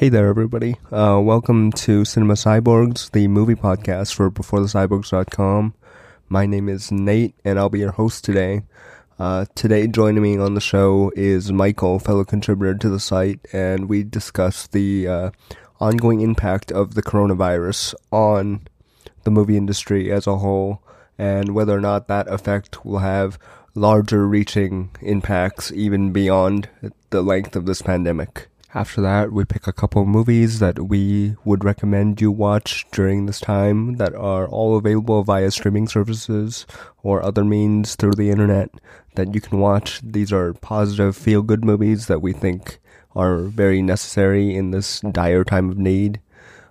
Hey there, everybody. Uh, welcome to Cinema Cyborgs, the movie podcast for BeforeTheCyborgs.com. My name is Nate, and I'll be your host today. Uh, today, joining me on the show is Michael, fellow contributor to the site, and we discuss the uh, ongoing impact of the coronavirus on the movie industry as a whole, and whether or not that effect will have larger reaching impacts even beyond the length of this pandemic. After that, we pick a couple of movies that we would recommend you watch during this time that are all available via streaming services or other means through the internet that you can watch. These are positive, feel good movies that we think are very necessary in this dire time of need.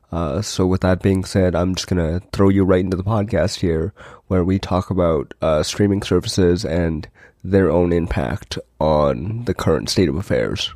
Uh, so with that being said, I'm just gonna throw you right into the podcast here, where we talk about uh, streaming services and their own impact on the current state of affairs.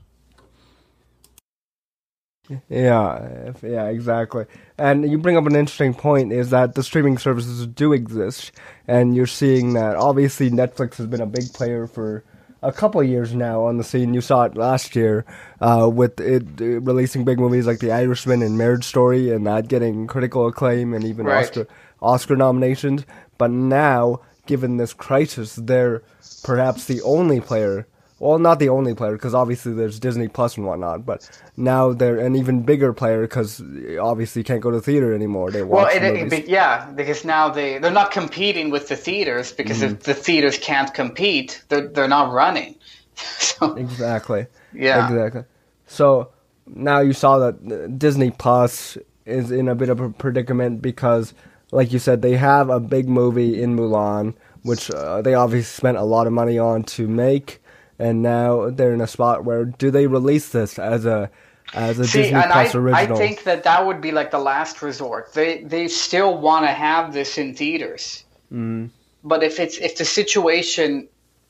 Yeah, yeah, exactly. And you bring up an interesting point is that the streaming services do exist, and you're seeing that obviously Netflix has been a big player for a couple years now on the scene. You saw it last year uh, with it uh, releasing big movies like The Irishman and Marriage Story, and that getting critical acclaim and even Right. Oscar Oscar nominations. But now, given this crisis, they're perhaps the only player. Well, not the only player, because obviously there's Disney Plus and whatnot. But now they're an even bigger player because obviously you can't go to theater anymore. They Well, watch it, it, yeah, because now they they're not competing with the theaters because Mm-hmm. if the theaters can't compete, they're they're not running. so Exactly. Yeah. Exactly. So now you saw that uh, Disney Plus is in a bit of a predicament because, like you said, they have a big movie in Mulan, which uh, they obviously spent a lot of money on to make, and now they're in a spot where do they release this as a as a see, Disney and I Plus original? I think that that would be like the last resort. They they still want to have this in theaters, Mm. but if it's if the situation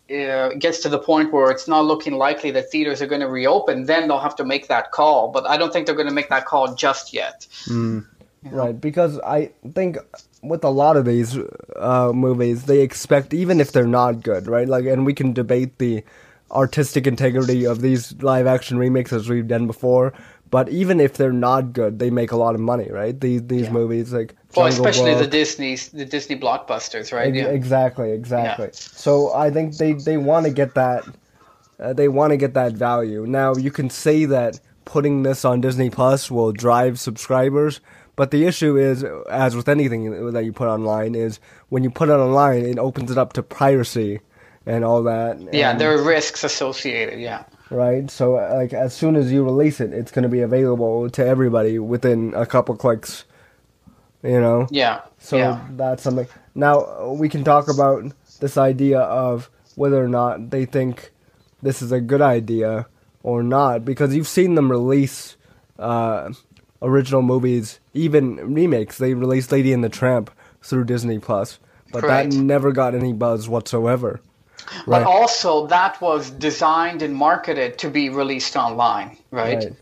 uh, gets to the point where it's not looking likely that theaters are going to reopen, then they'll have to make that call. But I don't think they're going to make that call just yet. Right, because I think with a lot of these uh, movies, they expect even if they're not good, right? Like, and we can debate the artistic integrity of these live action remakes as we've done before. But even if they're not good, they make a lot of money, right? These these movies like Well, Jungle especially the Book. Disney's the Disney blockbusters, right? Ex- Yeah. Exactly, exactly. So I think they they want to get that uh, they want to get that value. Now you can say that putting this on Disney Plus will drive subscribers, but the issue is, as with anything that you put online, is when you put it online, it opens it up to piracy and all that. Yeah, and- there are risks associated. Yeah. right. So like as soon as you release it, it's going to be available to everybody within a couple clicks. You know. Yeah. So yeah. that's something. Now we can talk about this idea of whether or not they think this is a good idea or not, because you've seen them release uh, original movies, even remakes. They released Lady and the Tramp through Disney Plus, but Correct. that never got any buzz whatsoever. But also, that was designed and marketed to be released online, right? Right.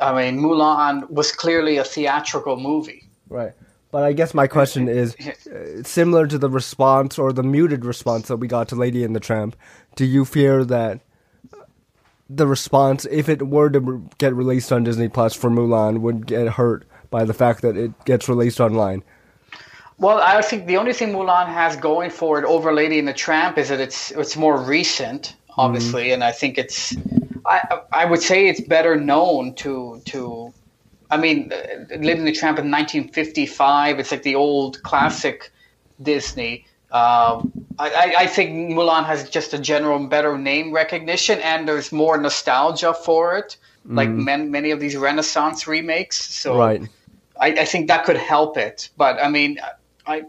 I mean, Mulan was clearly a theatrical movie. Right. But I guess my question is uh, similar to the response or the muted response that we got to Lady and the Tramp. Do you fear that the response, if it were to re- get released on Disney Plus for Mulan, would get hurt by the fact that it gets released online? Well, I think the only thing Mulan has going for it over Lady and the Tramp is that it's it's more recent, obviously, and I think it's I I would say it's better known to to I mean, uh, Lady and the Tramp in 1955. It's like the old classic Disney. Um, I, I- think Mulan has just a general better name recognition, and there's more nostalgia for it, like man, many of these Renaissance remakes. So Right. I, I think that could help it. But I mean, I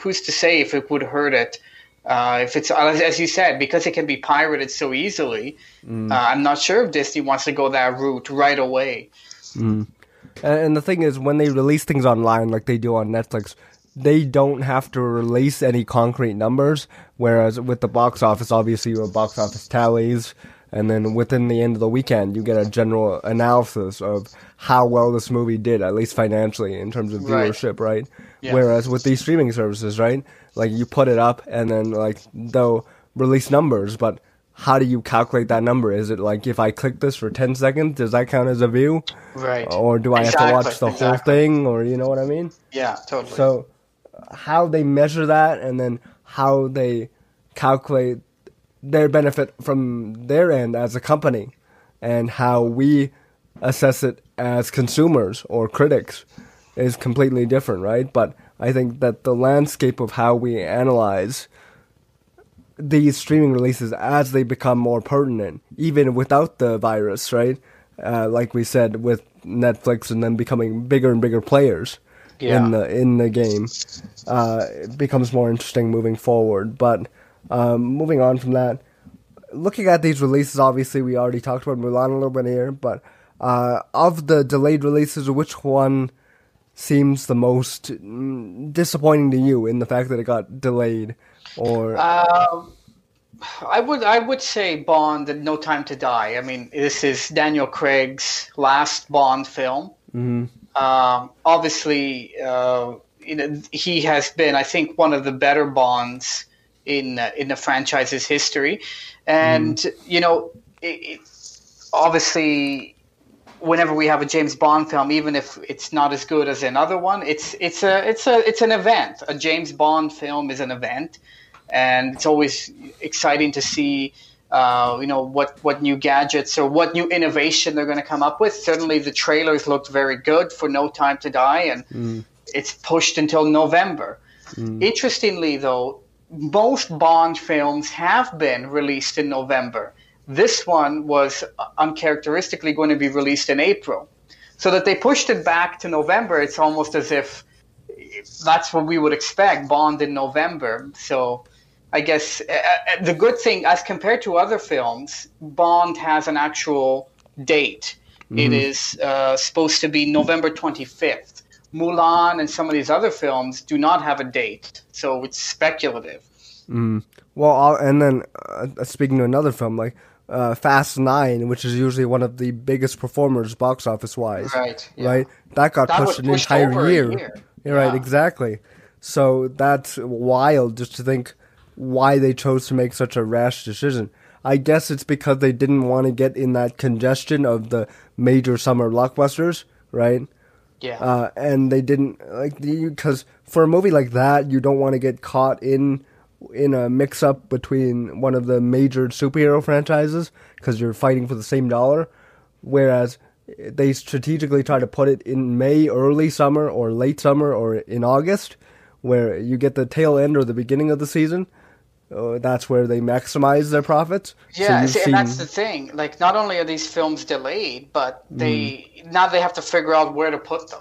who's to say if it would hurt it? Uh, if it's as you said, because it can be pirated so easily, uh, I'm not sure if Disney wants to go that route right away. And, and the thing is, when they release things online, like they do on Netflix, they don't have to release any concrete numbers. Whereas with the box office, obviously you have box office tallies, and then within the end of the weekend, you get a general analysis of how well this movie did, at least financially, in terms of Right. viewership, right? Yeah. Whereas with these streaming services, right, like you put it up, and then like they'll release numbers, but how do you calculate that number? Is it like if I click this for 10 seconds, does that count as a view? Right. Or do I Exactly, have to watch the whole thing? Or you know what I mean? Yeah, totally. So, how they measure that and then how they calculate their benefit from their end as a company and how we assess it as consumers or critics is completely different, right? But I think that the landscape of how we analyze these streaming releases as they become more pertinent, even without the virus, right? Uh, like we said, with Netflix and them becoming bigger and bigger players Yeah. in the in the game, uh, it becomes more interesting moving forward. But um, moving on from that, looking at these releases, obviously we already talked about Mulan a little bit here, but uh, of the delayed releases, which one seems the most disappointing to you in the fact that it got delayed? Or Um, I would I would say Bond and No Time to Die. I mean, this is Daniel Craig's last Bond film. Mhm. Um, obviously, uh, you know, he has been, I think, one of the better Bonds in uh, in the franchise's history, and you know, it, it, obviously. Whenever we have a James Bond film, even if it's not as good as another one, it's it's a it's a it's an event. A James Bond film is an event, and it's always exciting to see uh, you know what what new gadgets or what new innovation they're going to come up with. Certainly, the trailers looked very good for No Time to Die, and it's pushed until November. Interestingly, though, most Bond films have been released in November. This one was uncharacteristically going to be released in April. So that they pushed it back to November, it's almost as if that's what we would expect Bond in November. So I guess uh, uh, the good thing, as compared to other films, Bond has an actual date. It is uh, supposed to be November 25th. Mulan and some of these other films do not have a date, so it's speculative. Well, I'll, and then uh, speaking to another film like uh, Fast Nine, which is usually one of the biggest performers box office wise, Right, yeah. Right, that got That pushed an pushed entire year. year. Yeah, right, exactly. So that's wild just to think why they chose to make such a rash decision. I guess it's because they didn't want to get in that congestion of the major summer blockbusters, right? Yeah. uh, and they didn't like because for a movie like that, you don't want to get caught in in a mix up between one of the major superhero franchises because you're fighting for the same dollar. Whereas they strategically try to put it in May, early summer, or late summer, or in August, where you get the tail end or the beginning of the season. Uh, that's where they maximize their profits. Yeah, you've see, seen- and that's the thing. Like, not only are these films delayed, but they now they have to figure out where to put them.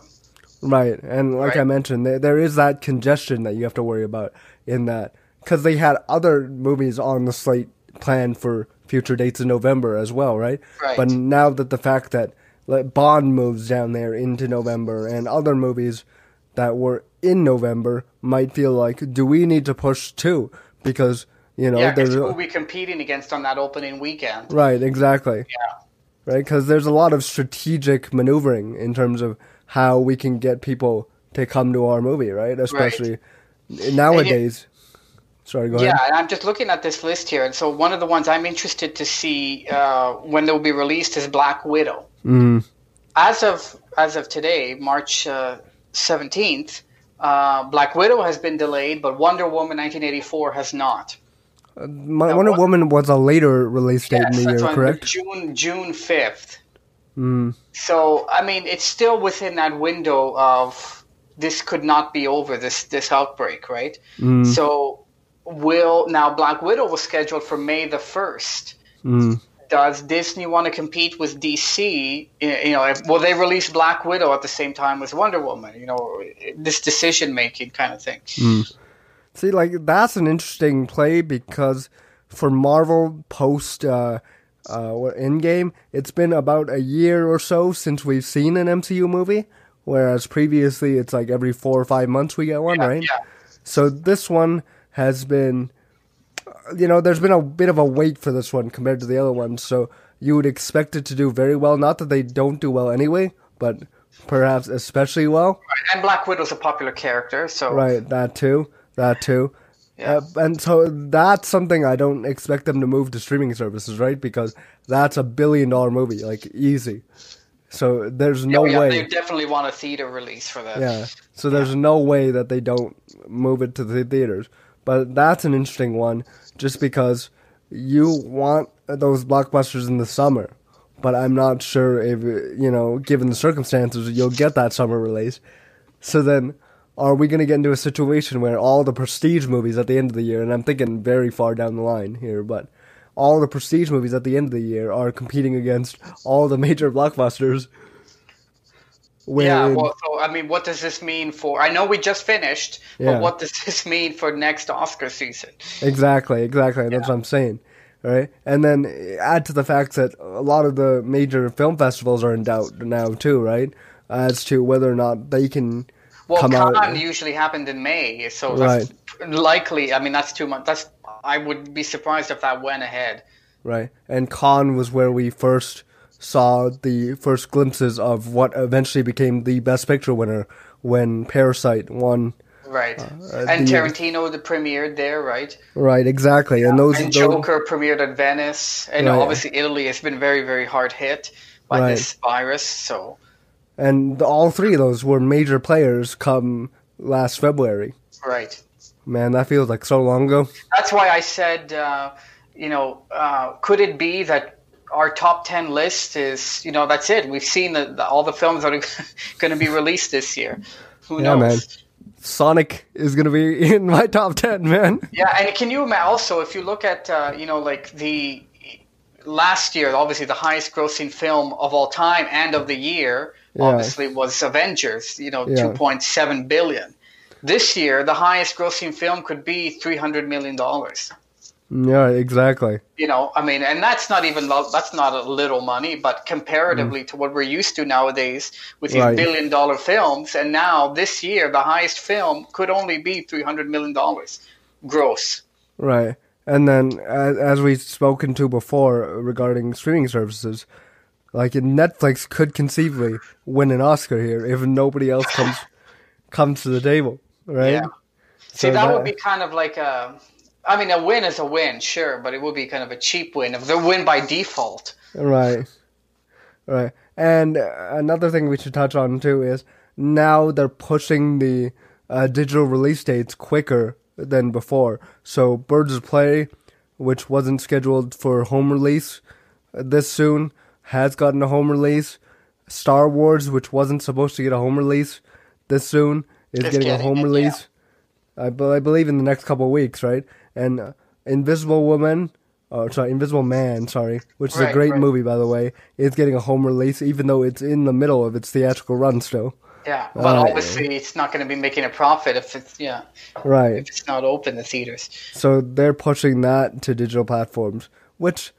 Right, and like I mentioned, there, there is that congestion that you have to worry about in that because they had other movies on the slate planned for future dates in November as well, right? Right. But now that the fact that like, Bond moves down there into November and other movies that were in November might feel like, do we need to push too? Because you know, yeah, there's who we competing against on that opening weekend? Right, exactly. Yeah. Right, because there's a lot of strategic maneuvering in terms of how we can get people to come to our movie, right? Especially nowadays. Sorry, go ahead. Yeah, and I'm just looking at this list here, and so one of the ones I'm interested to see uh, when they'll be released is Black Widow. Mm, As of as of today, March uh, seventeenth, uh, Black Widow has been delayed, but Wonder Woman 1984 has not. My, Now, Wonder Woman was a later release date in the year, correct? June June fifth. Mm, So I mean, it's still within that window of this could not be over this this outbreak, right? mm, So will now Black Widow was scheduled for May the first. mm. Does Disney want to compete with DC? You know, if, will they release Black Widow at the same time as Wonder Woman? You know, this decision making kind of thing. See, like that's an interesting play because for Marvel post uh, uh, what, Endgame, it's been about a year or so since we've seen an MCU movie, whereas previously it's like every four or five months we get one, right? Yeah. So this one has been, you know, there's been a bit of a wait for this one compared to the other ones. So you would expect it to do very well. Not that they don't do well anyway, but perhaps especially well. And Black Widow's a popular character, so Right, that too, that too. Yeah. Uh, and so that's something I don't expect them to move to streaming services, right? Because that's a billion dollar movie, like easy. So there's no yeah, way. they definitely want a theater release for that. Yeah. So there's no way that they don't move it to the theaters. But that's an interesting one just because you want those blockbusters in the summer. But I'm not sure if, you know, given the circumstances, you'll get that summer release. So then, are we going to get into a situation where all the prestige movies at the end of the year, and I'm thinking very far down the line here, but all the prestige movies at the end of the year are competing against all the major blockbusters? Yeah, well, so, I mean, what does this mean for? I know we just finished, Yeah. but what does this mean for next Oscar season? Exactly, exactly. That's what I'm saying. Right? And then eh, add to the fact that a lot of the major film festivals are in doubt now too, right? As to whether or not they can Well, come Cannes out. usually happened in May, so that's likely. I mean, that's two months. That's I would be surprised if that went ahead. Right. And Cannes was where we first saw the first glimpses of what eventually became the best picture winner when Parasite won. Right. uh, and the- Tarantino the premiered there, right? Right, exactly. And those, And those Joker premiered at Venice, and Right. obviously Italy has been very, very hard hit by Right. this virus. So and all three of those were major players come last February. right. Man, that feels like so long ago. That's why I said, uh, you know, uh, could it be that our top ten list is, you know, that's it? We've seen the, the, all the films that are going to be released this year. Who Yeah, knows? man. Sonic is gonna be in my top ten, man. Yeah, and can you imagine also if you look at uh, you know like the last year, obviously the highest grossing film of all time and of the year, Yeah. obviously was Avengers. You know, Yeah. two point seven billion. This year, the highest grossing film could be three hundred million dollars. Yeah, exactly. You know, I mean, and that's not even that's not a little money, but comparatively to what we're used to nowadays with these Mm. Right. billion dollar films, and now this year the highest film could only be three hundred million dollars gross. Right. And then, as, as we've spoken to before regarding streaming services, like Netflix could conceivably win an Oscar here if nobody else comes comes to the table, right? Yeah. See, So that, that- would be kind of like a. I mean, a win is a win, sure, but it would be kind of a cheap win if they win by default. Right. Right. And uh, another thing we should touch on too is now they're pushing the uh, digital release dates quicker than before. So Birds of Prey, which wasn't scheduled for home release uh, this soon, has gotten a home release. Star Wars, which wasn't supposed to get a home release this soon, is It's getting, a home it, release. I, be- I believe in the next couple of weeks, right? And uh, Invisible Woman, oh sorry, Invisible Man, sorry, which is a great right. movie by the way, is getting a home release, even though it's in the middle of its theatrical run still. Yeah, but Uh, obviously it's not going to be making a profit if it's yeah Right. if it's not open to theaters. So they're pushing that to digital platforms, which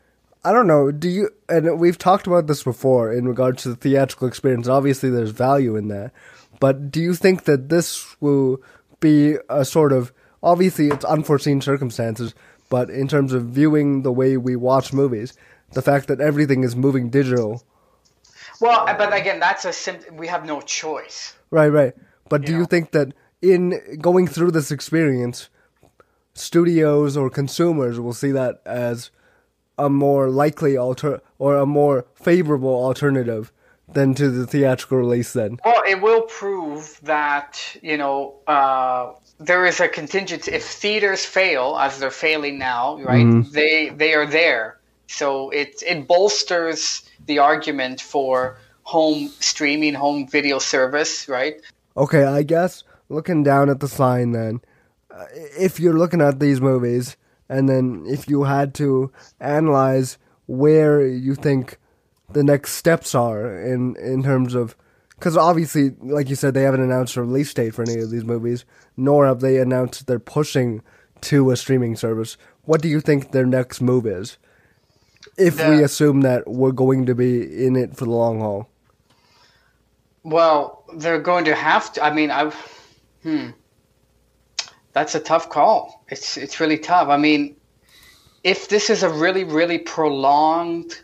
I don't know. Do you? And we've talked about this before in regards to the theatrical experience. Obviously, there's value in that, but do you think that this will be a sort of obviously it's unforeseen circumstances, but in terms of viewing the way we watch movies, the fact that everything is moving digital, Well, but again, that's a sim- we have no choice. right, right. But do Yeah. you think that in going through this experience, studios or consumers will see that as a more likely alter or a more favorable alternative than to the theatrical release then. Well, it will prove that you know uh, there is a contingency. If theaters fail, as they're failing now, right? They they are there, so it it bolsters the argument for home streaming, home video service, right? Okay, I guess looking down at the sign then, uh, if you're looking at these movies and then if you had to analyze where you think the next steps are in in terms of because obviously, like you said, they haven't announced a release date for any of these movies, nor have they announced they're pushing to a streaming service. What do you think their next move is? If we assume that we're going to be in it for the long haul. Well, they're going to have to. I mean, I, hmm, that's a tough call. It's it's really tough. I mean, if this is a really really prolonged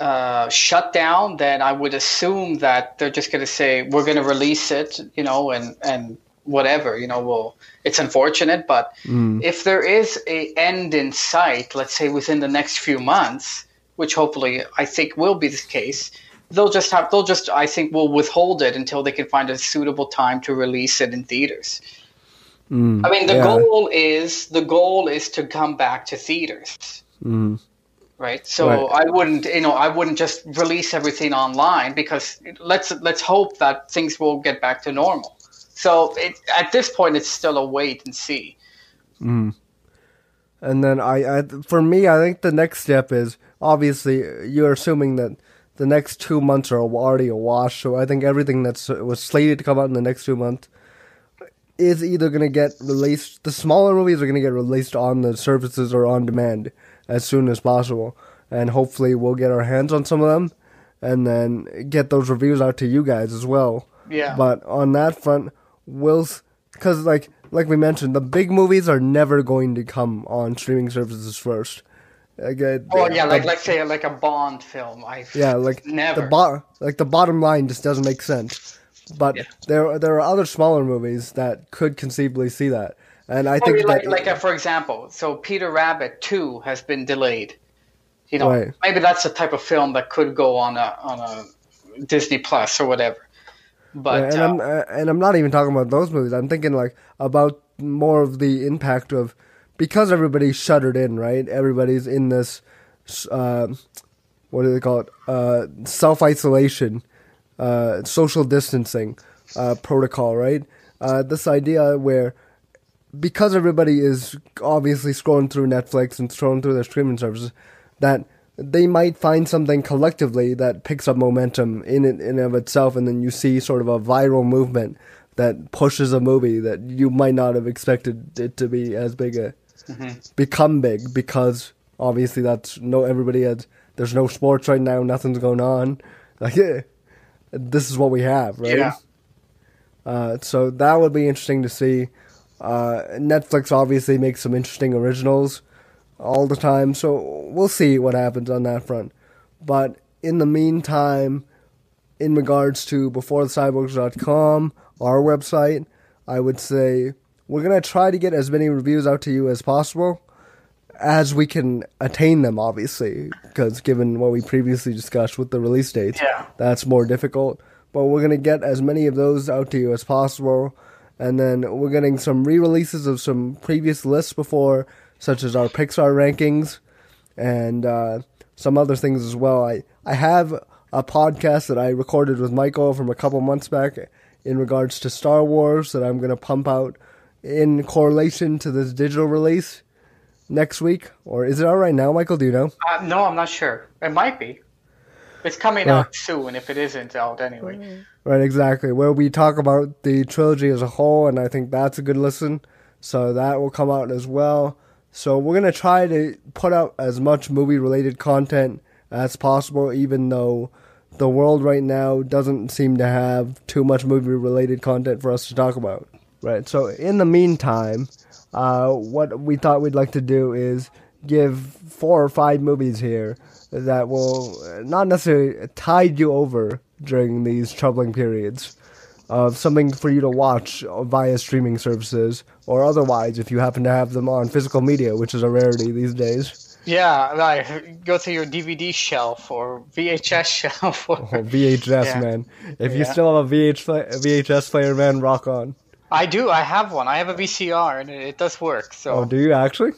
uh, shutdown, then I would assume that they're just going to say we're going to release it, you know, and and whatever you know Well, it's unfortunate but Mm. if there is a end in sight let's say within the next few months which hopefully i think will be the case they'll just have they'll just i think will withhold it until they can find a suitable time to release it in theaters Mm. i mean the Yeah. goal is the goal is to come back to theaters Mm. Right so Right. i wouldn't you know i wouldn't just release everything online because let's let's hope that things will get back to normal so it, at this point it's still a wait and see Mm. And then I, I, for me, I think the next step is obviously you're assuming that the next two months are already a wash. So I think everything that's was slated to come out in the next two months is either going to get released. The smaller movies are going to get released on the services or on demand as soon as possible, and hopefully we'll get our hands on some of them, and then get those reviews out to you guys as well. yeah But on that front, will because like like we mentioned, the big movies are never going to come on streaming services first. Like, uh, oh yeah like let's say like a bond film i yeah, like never the bo- like the bottom line just doesn't make sense. But Yeah. there there are other smaller movies that could conceivably see that, and I I think mean, that like uh, for example, so Peter Rabbit two has been delayed. You know, Right. maybe that's the type of film that could go on a on a Disney Plus or whatever. But and uh, I'm uh, and I'm not even talking about those movies. I'm thinking like about more of the impact of because everybody's shuttered in, right? Everybody's in this uh, what do they call it? Uh, Self isolation, uh, social distancing uh, protocol, right? Uh, this idea where because everybody is obviously scrolling through Netflix and scrolling through their streaming services, that they might find something collectively that picks up momentum in it in and of itself, and then you see sort of a viral movement that pushes a movie that you might not have expected it to be as big a become big because obviously that's no everybody has there's no sports right now, nothing's going on, like yeah, this is what we have, right? Yeah. Uh, so that would be interesting to see. Uh, Netflix obviously makes some interesting originals all the time, so we'll see what happens on that front. But in the meantime, in regards to beforethecyborgs.com, our website, I would say we're going to try to get as many reviews out to you as possible as we can attain them, obviously, because given what we previously discussed with the release dates, Yeah. that's more difficult. But we're going to get as many of those out to you as possible. And then we're getting some re releases of some previous lists before, such as our Pixar rankings and uh, some other things as well. I, I have a podcast that I recorded with Michael from a couple months back in regards to Star Wars that I'm going to pump out in correlation to this digital release next week. Or is it out right now, Michael? Do you know? uh, no, I'm not sure. It might be. It's coming Yeah. out soon. If it isn't out anyway. Right, exactly. Where we talk about the trilogy as a whole, and I think that's a good listen. So that will come out as well. So we're gonna try to put out as much movie related content as possible, even though the world right now doesn't seem to have too much movie related content for us to talk about. Right. So in the meantime, uh, what we thought we'd like to do is give four or five movies here that will uh, not necessarily tide you over during these troubling periods of something for you to watch via streaming services or otherwise if you happen to have them on physical media, which is a rarity these days. Yeah, like go to your DVD shelf or VHS shelf. Or, Oh, VHS, Yeah. man. If you still have a VH, VHS player, man, rock on. I do. I have one. I have a VCR, and it, it does work. So Oh, do you actually?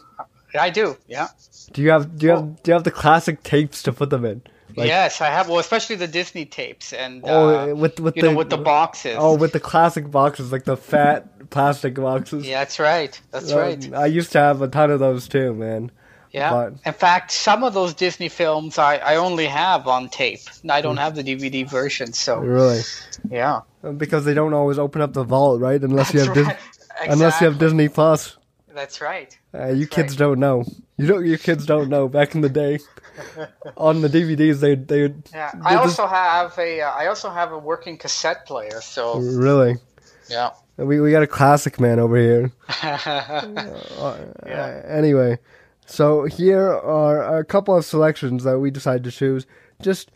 I do. Yeah. Do you have do you have do you have the classic tapes to put them in? Like- yes, I have. Well, especially the Disney tapes and Oh, uh, with with the know with the boxes. Oh, with the classic boxes, like the fat plastic boxes. yeah, that's right. That's Uh, right. I used to have a ton of those too, man. Yeah. but- In fact, some of those Disney films I, I only have on tape. I don't have the DVD version. So Really, yeah. because they don't always open up the vault, right? Unless you have That's Dis- right. unless you have Disney Plus. That's right. Uh, you That's kids right. don't know. You don't. You kids don't know. Back in the day, on the DVDs, they they Yeah. I just- also have a uh, I also have a working cassette player. So really. yeah. We we got a classic man over here. Yeah. Uh, anyway, so here are a couple of selections that we decided to choose just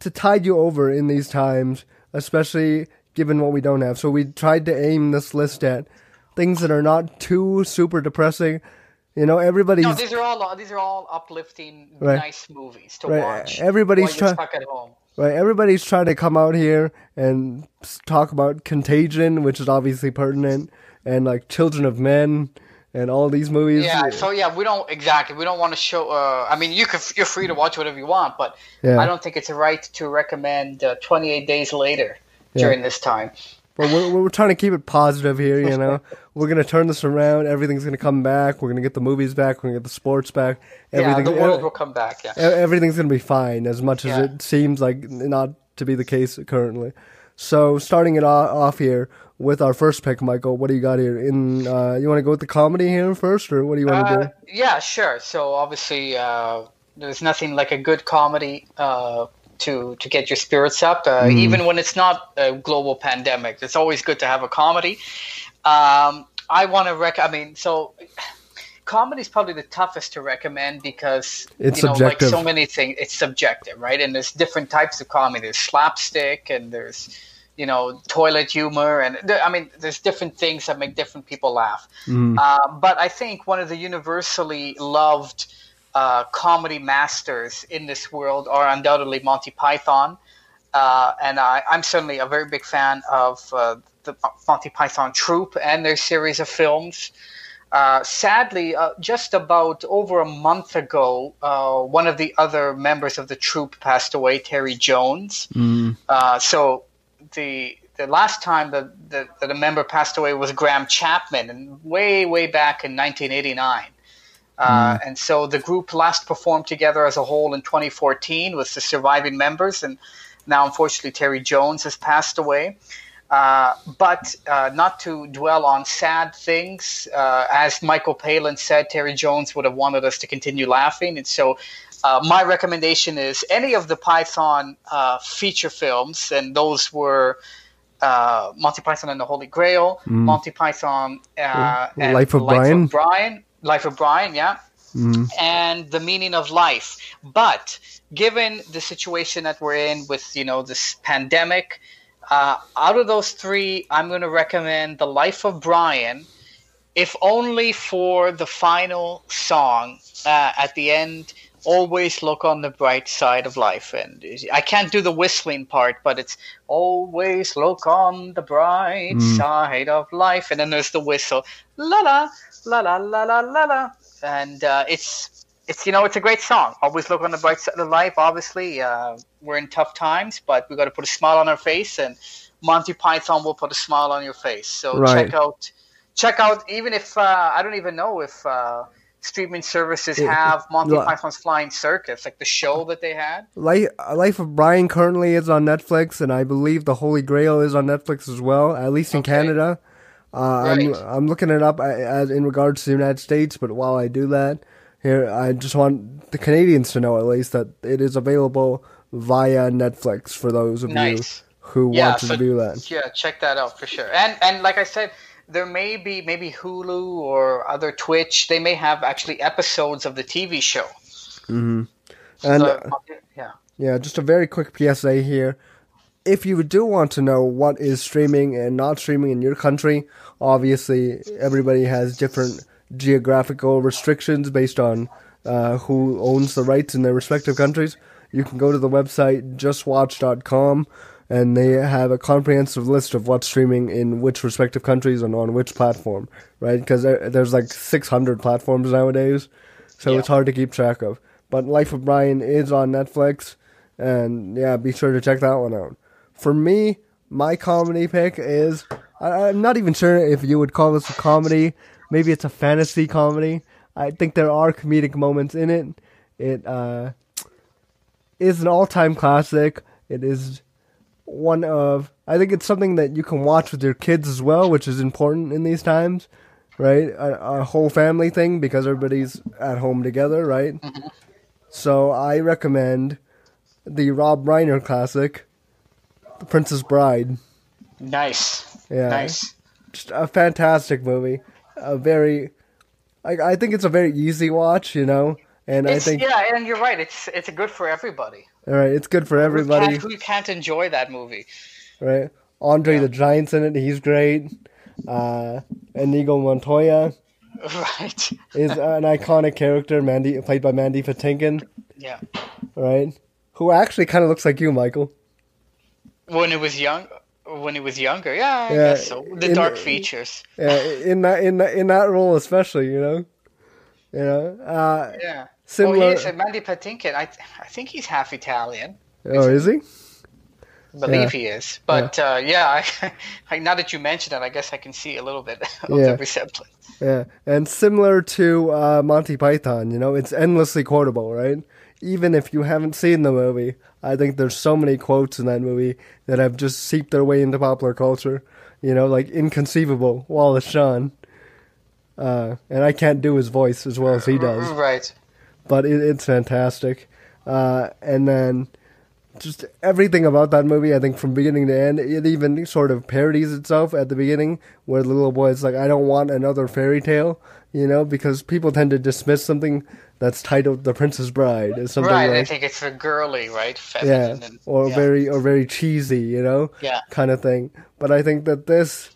to tide you over in these times, especially given what we don't have. So we tried to aim this list at things that are not too super depressing. You know, everybody's No, these are all these are all uplifting, Right. nice movies to Right, watch. everybody's while stuck at home. right. Everybody's trying to come out here and talk about Contagion, which is obviously pertinent, and like Children of Men, and all these movies. Yeah, so yeah, we don't exactly. We don't want to show. Uh, I mean, you can. You're free to watch whatever you want, but Yeah. I don't think it's right to recommend uh, 28 Days Later during this time. But we're, we're trying to keep it positive here, you know. we're gonna turn this around. Everything's gonna come back. We're gonna get the movies back. We're gonna get the sports back. Yeah, the world will come back. Yeah. everything's gonna be fine. As much as Yeah. it seems like not to be the case currently. So starting it off here with our first pick, Michael. What do you got here? In uh, you want to go with the comedy here first, or what do you want to Uh, do? yeah, sure. So obviously, uh, there's nothing like a good comedy uh, to to get your spirits up, uh, even when it's not a global pandemic. It's always good to have a comedy. Um, I want to rec. I mean, so comedy is probably the toughest to recommend because It's you know, subjective. like so many things, it's subjective, right? And there's different types of comedy. There's slapstick, and there's you know toilet humor, and there, I mean, there's different things that make different people laugh. Uh, but I think one of the universally loved uh, comedy masters in this world are undoubtedly Monty Python. Uh, and I, I'm certainly a very big fan of uh, the Monty Python troupe and their series of films. Uh, sadly, uh, just about over a month ago, uh, one of the other members of the troupe passed away, Terry Jones. Uh, so the the last time that, that, that a member passed away was Graham Chapman, and way way back in 1989. Uh, And so the group last performed together as a whole in 2014 with the surviving members, and now unfortunately Terry Jones has passed away. Uh, but uh, not to dwell on sad things, uh, as Michael Palin said, Terry Jones would have wanted us to continue laughing, and so uh, my recommendation is any of the Python uh, feature films, and those were uh, Monty Python and the Holy Grail, Monty Python uh, and Mm. Life of Brian. Brian, Life of Brian, yeah, and the meaning of life. But given the situation that we're in with you know this pandemic, uh, out of those three, I'm going to recommend the Life of Brian, if only for the final song uh, at the end. Always look on the bright side of life, and I can't do the whistling part, but it's always look on the bright side of life, and then there's the whistle, la la la la la la la la, and uh, it's it's you know it's a great song. Always look on the bright side of life. Obviously, uh, we're in tough times, but we got to put a smile on our face, and Monty Python will put a smile on your face. So Right. check out check out even if uh, I don't even know if uh, streaming services have Monty Yeah. Python's Flying Circus, like the show that they had. Life, Life of Brian currently is on Netflix, and I believe The Holy Grail is on Netflix as well, at least in Okay. Canada. Uh, I'm I'm looking it up uh, as in regards to the United States, but while I do that, here I just want the Canadians to know at least that it is available via Netflix for those of Nice. you who Yeah, want so- to do that. Yeah, check that out for sure. And and like I said, there may be maybe Hulu or other Twitch. They may have actually episodes of the TV show. And So, uh, yeah. Yeah, just a very quick PSA here. If you do want to know what is streaming and not streaming in your country, obviously everybody has different geographical restrictions based on uh, who owns the rights in their respective countries. You can go to the website justwatch.com and they have a comprehensive list of what's streaming in which respective countries and on which platform, right? Because there's like 600 platforms nowadays, so Yeah. it's hard to keep track of. But Life of Brian is on Netflix, and yeah, be sure to check that one out. For me, my comedy pick is I, I'm not even sure if you would call this a comedy. Maybe it's a fantasy comedy. I think there are comedic moments in it. It uh, is an all-time classic. It is one of I think it's something that you can watch with your kids as well, which is important in these times, right? A, a whole family thing because everybody's at home together, right? So I recommend the Rob Reiner classic, The Princess Bride. Nice. Yeah. Nice. Just a fantastic movie. A very, I, I think it's a very easy watch, you know, and It's, I think yeah, and you're right. It's it's good for everybody. all right, it's good for Who can't, who can't enjoy that movie? right? Andre Yeah. the Giant's in it. He's great. Uh, Inigo Montoya Right. is an iconic character, Mandy played by Mandy Patinkin, Yeah. right? Who actually kind of looks like you, Michael. When he was young, when he was younger, yeah, I Yeah, guess so. The in- dark features. Yeah, in that in that in that role especially, you know. You know, uh, Yeah. similar. Well, he is Mandy Patinkin. I I think he's half Italian. oh, is he? I believe Yeah. he is. But yeah, uh, yeah I, I, now that you mention it, I guess I can see a little bit of Yeah. the resemblance. Yeah, and similar to uh, Monty Python, you know, it's endlessly quotable, right? Even if you haven't seen the movie, I think there's so many quotes in that movie that have just seeped their way into popular culture. You know, like inconceivable, Wallace Shawn. Uh, and I can't do his voice as well as he does, Right. but it, it's fantastic. Uh, and then just everything about that movie, I think from beginning to end, it even sort of parodies itself at the beginning, where the little boy is like, I don't want another fairy tale, you know, because people tend to dismiss something that's titled The Princess Bride as something Right. I think it's a girly, right? yeah, Feminine. and- or yeah. very, or very cheesy, you know, Yeah. kind of thing. But I think that this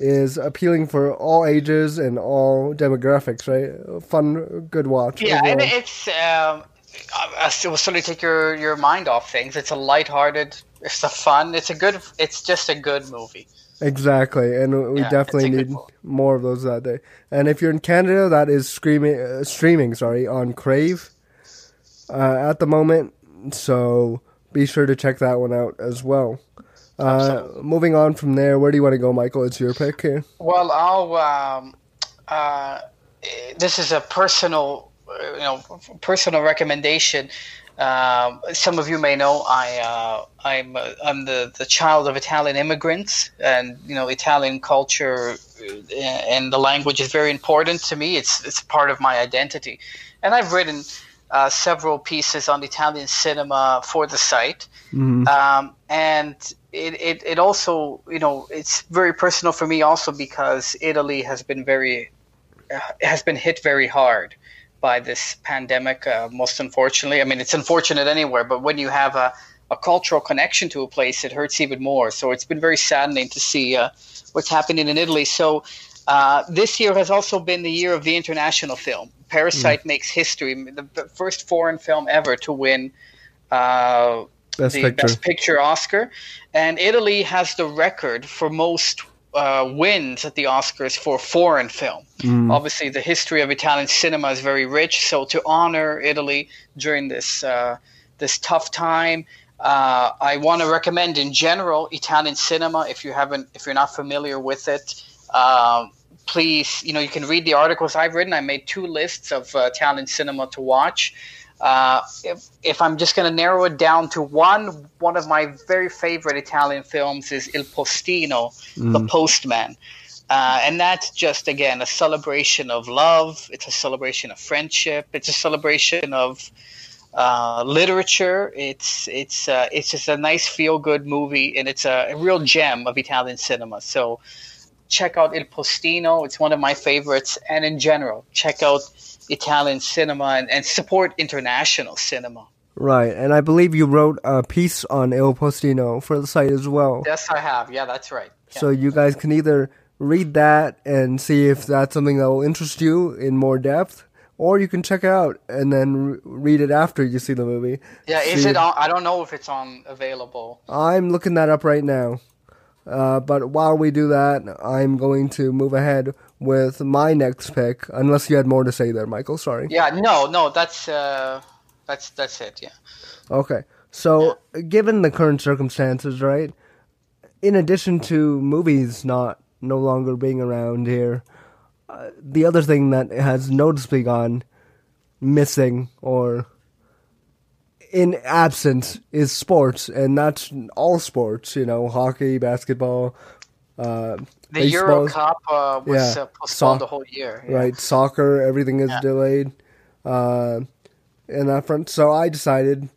is appealing for all ages and all demographics, right? Fun, good watch. Yeah, and it's um, I, I will certainly take your your mind off things. It's a lighthearted. It's a fun. It's a good. It's just a good movie. Exactly, and we Yeah, definitely it's a good need more of those that day. And if you're in Canada, that is streaming, uh, streaming, sorry, on Crave uh, at the moment. So be sure to check that one out as well. Uh, moving on from there, where do you want to go, Michael? It's your pick here. Well, I'll. Um, uh, this is a personal, uh, you know, personal recommendation. Um, some of you may know I uh, I'm uh, I'm the, the child of Italian immigrants, and you know Italian culture uh, and the language is very important to me. It's it's part of my identity, and I've written uh, several pieces on Italian cinema for the site. Mhm. Um, and it, it, it also, you know, it's very personal for me also because Italy has been very, uh, has been hit very hard by this pandemic, uh, most unfortunately. I mean, it's unfortunate anywhere, but when you have a, a cultural connection to a place, it hurts even more. So it's been very saddening to see uh, what's happening in Italy. So uh, this year has also been the year of the international film. Parasite makes history, the, the first foreign film ever to win uh, Best the picture. Best Picture Oscar, and Italy has the record for most uh, wins at the Oscars for foreign film. Mm. Obviously, the history of Italian cinema is very rich. So to honor Italy during this uh, this tough time, uh, I want to recommend in general Italian cinema. If you haven't, if you're not familiar with it. Um, Please, you know, you can read the articles I've written. I made two lists of uh, Italian cinema to watch. Uh, if, if I'm just going to narrow it down to one, one of my very favorite Italian films is Il Postino, The Postman. Uh, and that's just, again, a celebration of love. It's a celebration of friendship. It's a celebration of uh, literature. It's, it's, uh, it's just a nice feel good movie, and it's a, a real gem of Italian cinema. So check out Il Postino. It's one of my favorites. And in general, check out Italian cinema and, and support international cinema. Right, and I believe you wrote a piece on Il Postino for the site as well. Yes, I have. Yeah, that's right. Yeah. So you guys can either read that and see if that's something that will interest you in more depth, or you can check it out and then re- read it after you see the movie. yeah, is See- it on? I don't know if it's on available. I'm looking that up right now. Uh, but while we do that, I'm going to move ahead with my next pick. Unless you had more to say there, Michael. Sorry. Yeah, no, no, that's uh, that's that's it. Yeah. Okay. So, given the current circumstances, right? In addition to movies not no longer being around here, uh, the other thing that has noticeably gone missing or in absence is sports, and that's all sports. You know, hockey, basketball, uh, The Euro Cup uh, was Yeah. uh, postponed So- the whole year. yeah. right? Soccer, everything is Yeah. delayed. Uh, in that front, so I decided,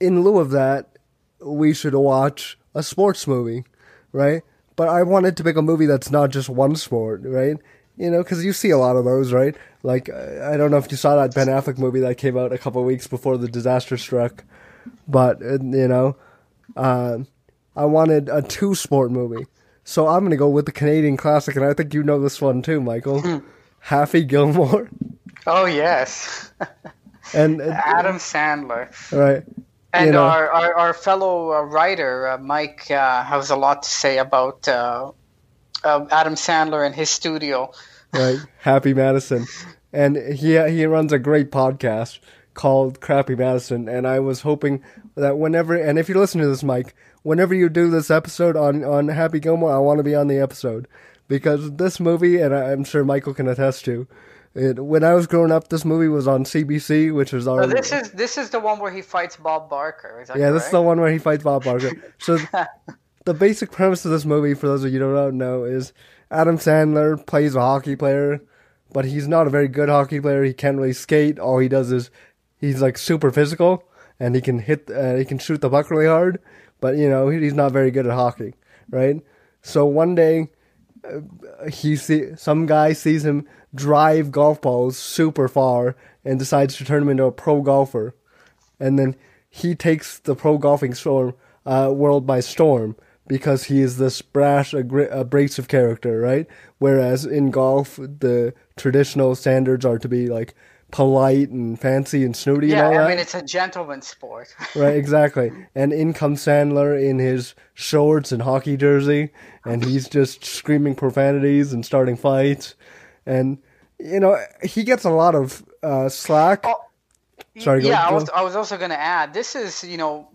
in lieu of that, we should watch a sports movie, right? But I wanted to pick a movie that's not just one sport, right? You know, because you see a lot of those, right? Like I don't know if you saw that Ben Affleck movie that came out a couple of weeks before the disaster struck, but uh, you know, uh, I wanted a two sport movie. So I'm gonna go with the Canadian classic, and I think you know this one too, Michael. Hmm. Happy Gilmore, Oh yes, and uh, Adam Sandler. right, And You know. our, our, our fellow uh, writer, uh, Mike, uh, has a lot to say about uh, uh, Adam Sandler and his studio. right, Happy Madison, and he he runs a great podcast called Crappy Madison, and I was hoping that whenever, and if you listen to this, Mike, whenever you do this episode on on Happy Gilmore, I want to be on the episode because this movie, and I'm sure Michael can attest to. It, when I was growing up, this movie was on CBC, which was our this is this is the one where he fights Bob Barker. Yeah, this is the one where he fights Bob Barker. So the basic premise of this movie, for those of you who don't know, is Adam Sandler plays a hockey player, but he's not a very good hockey player. He can't really skate. All he does is he's like super physical, and he can hit, uh, he can shoot the puck really hard, but you know he's not very good at hockey, right? So one day, uh, he see some guy sees him drive golf balls super far and decides to turn him into a pro golfer and then he takes the pro golfing storm uh, world by storm because he is this brash, aggr- abrasive character, right? Whereas in golf, the traditional standards are to be like polite and fancy and snooty Yeah, and all that. Yeah, I that. mean it's a gentleman's sport. Right, exactly. And in comes Sandler in his shorts and hockey jersey, and he's just screaming profanities and starting fights. And, you know, he gets a lot of uh, slack. Oh, Sorry, go- yeah, I was, I was also going to add this is you know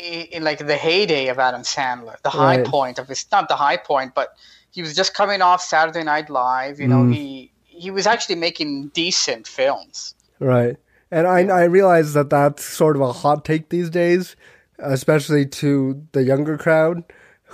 in, in like the heyday of Adam Sandler, the high Right. point of his not the high point, but he was just coming off Saturday Night Live. You know, Mm. he he was actually making decent films. Right. And I, I realize that that's sort of a hot take these days, especially to the younger crowd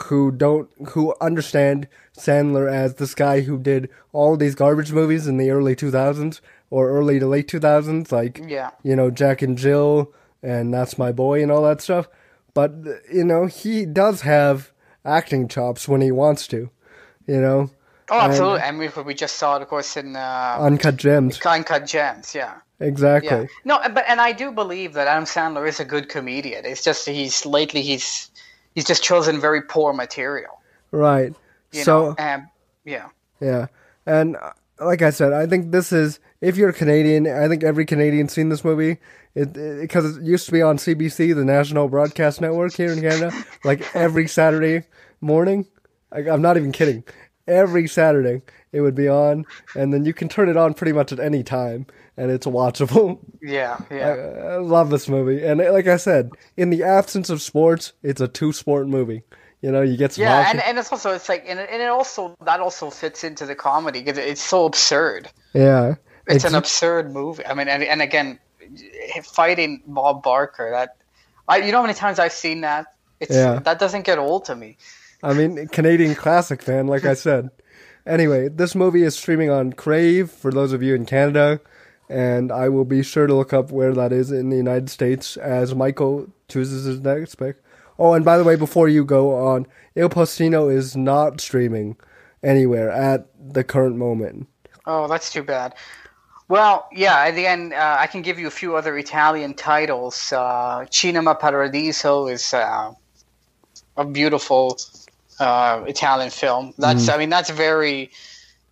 who don't, who understand Sandler as this guy who did all these garbage movies in the early 2000s or early to late 2000s, like, Yeah. you know, Jack and Jill and That's My Boy and all that stuff. But, you know, he does have acting chops when he wants to, you know, Oh, And- absolutely. I mean, we just saw it, of course, in uh, uncut gems. Uncut Gems. Yeah. Exactly. Yeah. No, but and I do believe that Adam Sandler is a good comedian. It's just he's lately he's he's just chosen very poor material. Right. You so, know, um, yeah. Yeah, and uh, like I said, I think this is if you're Canadian, I think every Canadian's seen this movie. It because it, used to be on CBC, the National Broadcast Network here in Canada, like every Saturday morning. Like, I'm not even kidding. Every Saturday it would be on, and then you can turn it on pretty much at any time, and it's watchable. Yeah, yeah. I love this movie, and like I said, in the absence of sports, it's a two-sport movie. You know, you get some Yeah, hockey- and, and it's also it's like and it, and it also that also fits into the comedy because it's so absurd. yeah, It's, an absurd movie. I mean, and, and again, fighting Bob Barker. That I you know how many times I've seen that. It's Yeah. that doesn't get old to me. I mean, Canadian classic fan, like I said. Anyway, this movie is streaming on Crave for those of you in Canada, and I will be sure to look up where that is in the United States as Michael chooses his next pick. Oh, and by the way, before you go on, Il Postino is not streaming anywhere at the current moment. Oh, that's too bad. Well, yeah. At the end, uh, I can give you a few other Italian titles. Uh, Cinema Paradiso is uh, a beautiful uh, Italian film. That's, I mean, that's very.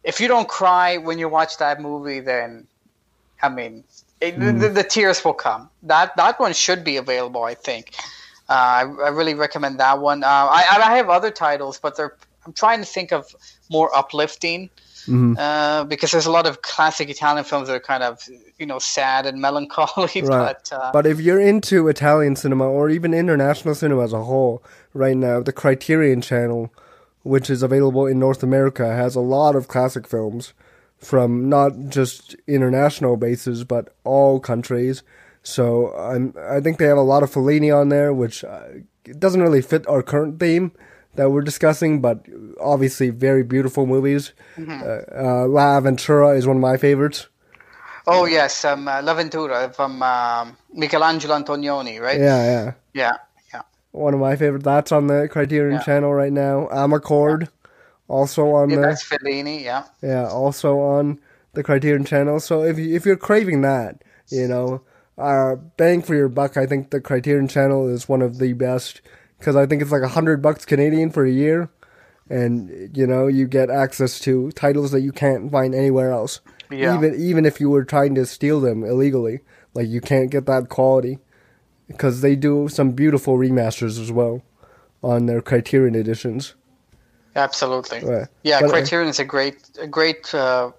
If you don't cry when you watch that movie, then, I mean, it, the, the tears will come. That that one should be available, I think. Uh, I, I really recommend that one. Uh, I I have other titles, but they're. I'm trying to think of more uplifting uh, because there's a lot of classic Italian films that are kind of you know sad and melancholy. Right. But uh, But if you're into Italian cinema or even international cinema as a whole, right now, the Criterion Channel, which is available in North America, has a lot of classic films from not just international bases, but all countries. So I'm, I think they have a lot of Fellini on there, which uh, doesn't really fit our current theme that we're discussing, but obviously very beautiful movies. Uh, uh, L'Avventura is one of my favorites. oh yes, um, uh, L'Avventura from um, Michelangelo Antonioni, right? Yeah. yeah, yeah. One of my favorite. That's on the Criterion Yeah. channel right now. Amarcord, also on Yeah, the that's Fellini. Yeah, yeah, also on the Criterion channel. So if you, if you're craving that, you know, uh, bang for your buck. I think the Criterion channel is one of the best because I think it's like a hundred bucks Canadian for a year, and you know you get access to titles that you can't find anywhere else. Yeah. Even even if you were trying to steal them illegally, like you can't get that quality because they do some beautiful remasters as well on their Criterion editions. Absolutely. Right. Yeah, But, uh, Criterion is a great, a great, uh,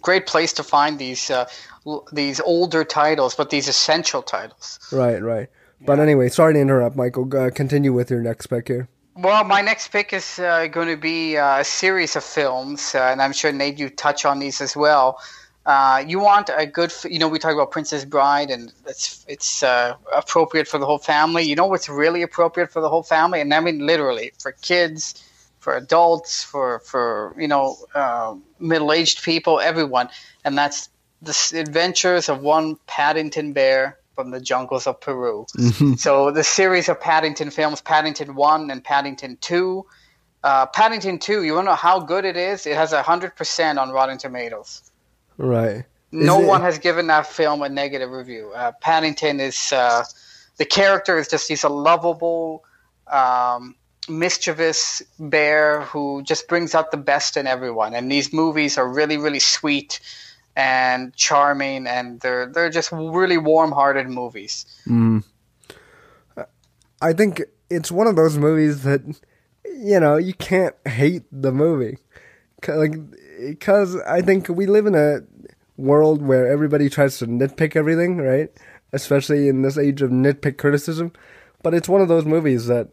great place to find these uh, l- these older titles, but these essential titles. Right, right. But anyway, sorry to interrupt, Michael. Uh, continue with your next pick here. Well, my next pick is uh, going to be uh, a series of films, and I'm sure Nate, you touch on these as well. Uh, you want a good, you know, we talk about Princess Bride, and it's it's uh, appropriate for the whole family. You know what's really appropriate for the whole family, and I mean literally for kids, for adults, for for you know uh, middle-aged people, everyone, and that's the adventures of one Paddington Bear from the jungles of Peru. So the series of Paddington films, Paddington One and Paddington Two. Uh, Paddington Two, you want to know how good it is? It has hundred percent on Rotten Tomatoes. Right. No it- one has given that film a negative review. Uh, Paddington is uh, the character is just he's a lovable, um, mischievous bear who just brings out the best in everyone. And these movies are really really sweet and charming, and they're they're just really warm-hearted movies. I think it's one of those movies that you know you can't hate the movie. like because I think we live in a world where everybody tries to nitpick everything, right? Especially in this age of nitpick criticism. But it's one of those movies that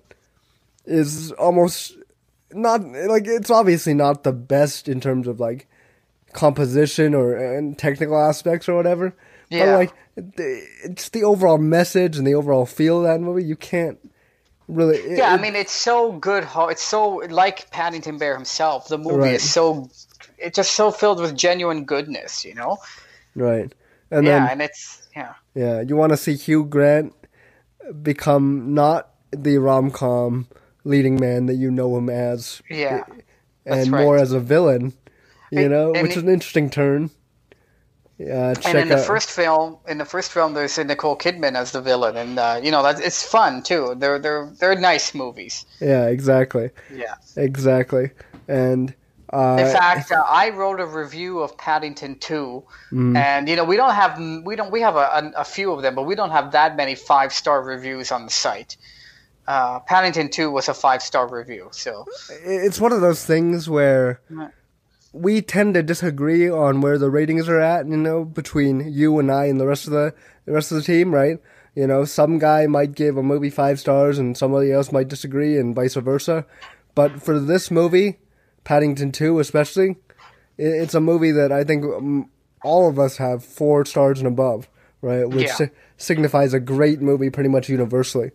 is almost not like it's obviously not the best in terms of like composition or and technical aspects or whatever. Yeah. But like it's the overall message and the overall feel of that movie. You can't really. it- Yeah, I mean it's so good. It's so like Paddington Bear himself. The movie Right. is so it's just so filled with genuine goodness, you know. right. And yeah, then and it's yeah. yeah, you want to see Hugh Grant become not the rom com leading man that you know him as, Yeah. and That's more as a villain. You And- know, and which it- is an interesting turn. Yeah, check And in the first film, in the first film, there's Nicole Kidman as the villain, and uh, you know that it's fun too. They're they're they're nice movies. yeah, exactly, Yeah. exactly. And uh, In fact, uh, I wrote a review of Paddington 2, Mm. and you know we don't have we don't we have a, a, a few of them, but we don't have that many five star reviews on the site. Uh, Paddington 2 was a five star review, so it's one of those things where we tend to disagree on where the ratings are at, you know, between you and I and the rest of the, the rest of the team, right? You know, some guy might give a movie five stars and somebody else might disagree and vice versa. But for this movie, Paddington 2 especially, it's a movie that I think um, all of us have four stars and above, right? Which Yeah. si- signifies a great movie pretty much universally.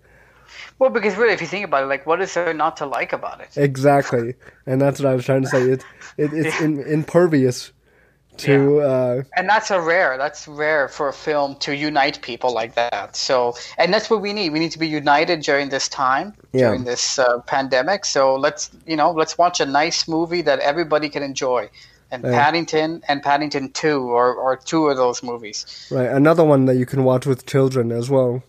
well because really if you think about it, like what is there not to like about it? Exactly, and that's what I was trying to say. It's it, it's in, impervious to uh, and that's a rare that's rare for a film to unite people like that. So and that's what we need. We need to be united during this time Yeah. during this uh, pandemic. So let's you know let's watch a nice movie that everybody can enjoy. And Yeah. paddington and paddington 2 or, or two of those movies. Right another one that you can watch with children as well,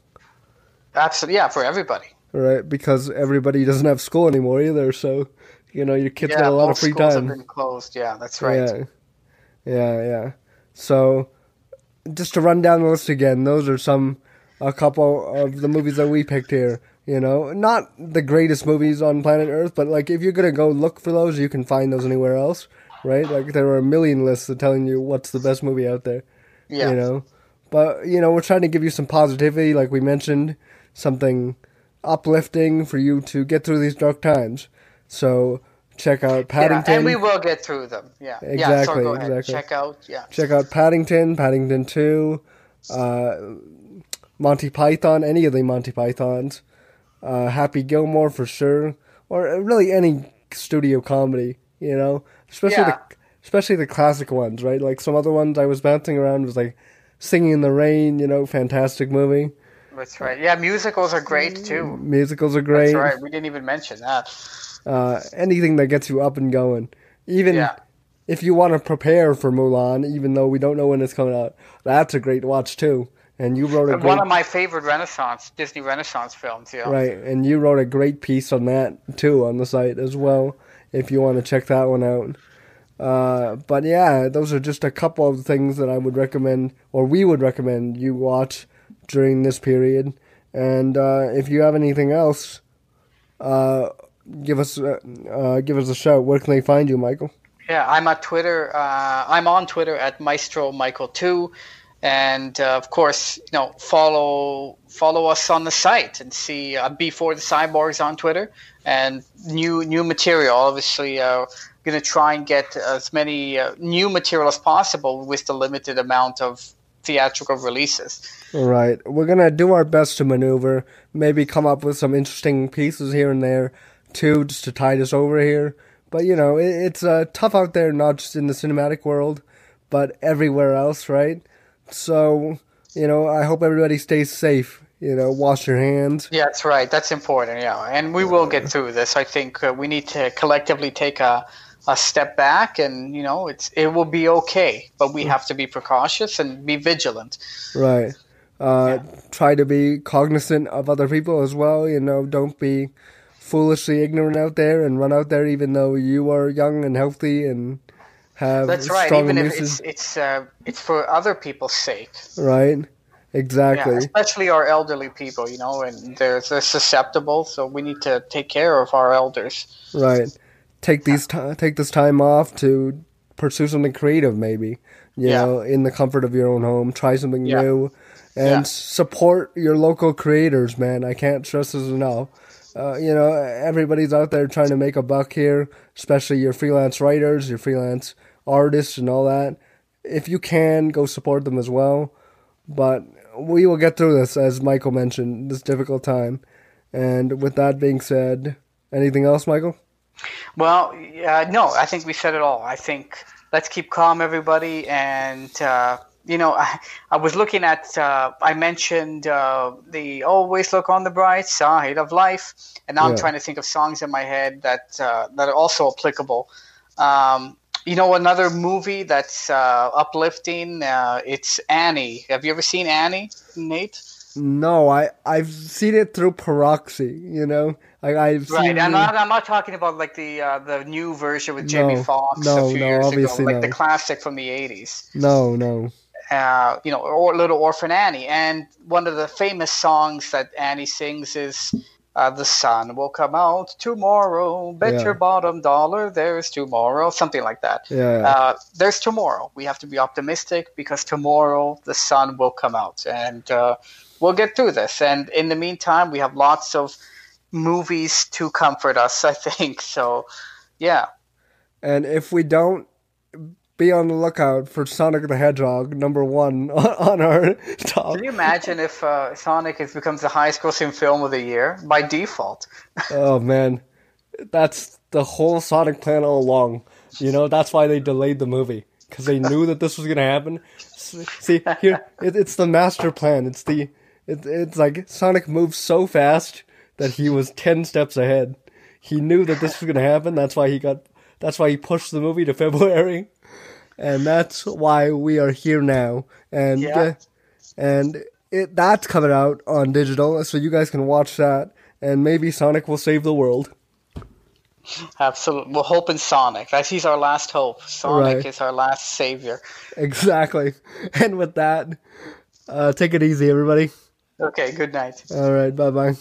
absolutely yeah for everybody. Right? Because everybody doesn't have school anymore either, so you know your kids yeah got a lot of free schools time. have been closed. Yeah that's right. Yeah, yeah, yeah. So just to run down the list again, those are some a couple of the movies that we picked here. You know, not the greatest movies on planet Earth, but like if you're gonna go look for those, you can find those anywhere else, right? Like there are a million lists of telling you what's the best movie out there. yeah You know, but you know we're trying to give you some positivity, like we mentioned, something uplifting for you to get through these dark times. So check out yeah, Paddington. and we will get through them yeah yeah so Exactly, go ahead exactly. check out yeah check out Paddington, Paddington 2, uh, Monty Python, any of the Monty Pythons, uh, Happy Gilmore for sure, or really any studio comedy, you know, especially Yeah. the especially the classic ones, right? Like some other ones I was bouncing around was like Singing in the Rain, you know, fantastic movie. that's right yeah musicals are great too Musicals are great. That's right. We didn't even mention that. Uh, anything that gets you up and going, even. Yeah. If you want to prepare for Mulan, even though we don't know when it's coming out, that's a great watch too. and you wrote a great, one of my favorite Renaissance Disney Renaissance films. Yeah, right, and you wrote a great piece on that too on the site as well. If you want to check that one out. Uh, but yeah, those are just a couple of things that I would recommend, or we would recommend you watch during this period. And uh, if you have anything else, uh, give us uh, uh, give us a shout. Where can they find you, Michael? Yeah, I'm at Twitter. Uh, I'm on Twitter at Maestro Michael Two, and of course, you know, follow follow us on the site and see before the cyborgs on Twitter and new new material. Obviously going to try and get as many uh, new material as possible with the limited amount of theatrical releases. Right. We're going to do our best to maneuver, maybe come up with some interesting pieces here and there, too, just to tide us over here. But, you know, it, it's uh, tough out there, not just in the cinematic world, but everywhere else, right? So, you know, I hope everybody stays safe you know, wash your hands. Yeah, that's right. That's important. Yeah, and we will get through this. I think uh, we need to collectively take a a step back and you know it's it will be okay but we have to be precautious and be vigilant right uh, yeah. try to be cognizant of other people as well you know don't be foolishly ignorant out there and run out there even though you are young and healthy and have that's right even if it's it's uh, it's for other people's sake right exactly yeah, especially our elderly people you know and they're, they're susceptible so we need to take care of our elders right take these t- take this time off to pursue something creative, maybe you yeah. know, in the comfort of your own home. Try something yeah. new, and yeah. support your local creators. Man, I can't stress this enough. Uh, you know, everybody's out there trying to make a buck here, especially your freelance writers, your freelance artists, and all that. If you can, go support them as well. But we will get through this, as Michael mentioned, this difficult time. And with that being said, anything else, Michael? Well, uh, no, I think we said it all. I think let's keep calm, everybody. And, uh, you know, I, I, was looking at, uh, I mentioned uh, the always look on the bright side of life. And now yeah. I'm trying to think of songs in my head that, uh, that are also applicable. Um, you know, another movie that's uh, uplifting, it's Annie. Have you ever seen Annie, Nate? No, I I've seen it through Peroxy. You know, I, I've right. I'm not, I'm not talking about like the uh, the new version with Jamie no, Foxx no, a few no, years ago, like no. the classic from the '80s. No, no. Uh, you know, or Little Orphan Annie, and one of the famous songs that Annie sings is uh, "The sun will come out tomorrow. Bet yeah. your bottom dollar there's tomorrow." Something like that. Yeah. Uh, there's tomorrow. We have to be optimistic because tomorrow the sun will come out, and uh, we'll get through this. And in the meantime, we have lots of movies to comfort us, I think. So, yeah. And if we don't, be on the lookout for Sonic the Hedgehog number one on our top. Can you imagine if uh, Sonic has becomes the highest grossing film of the year by default? oh man, that's the whole Sonic plan all along. You know that's why they delayed the movie because they knew that this was gonna happen. See here, it, it's the master plan. It's the it, it's like Sonic moves so fast that he was 10 steps ahead. He knew that this was going to happen. That's why he got, that's why he pushed the movie to February. And that's why we are here now. And, yeah. uh, and it, that's coming out on digital. So you guys can watch that. And maybe Sonic will save the world. Absolutely. We're hoping Sonic. That's he's our last hope. Sonic right. is our last savior. Exactly. And with that, uh, take it easy, everybody. Okay, good night. All right, bye bye.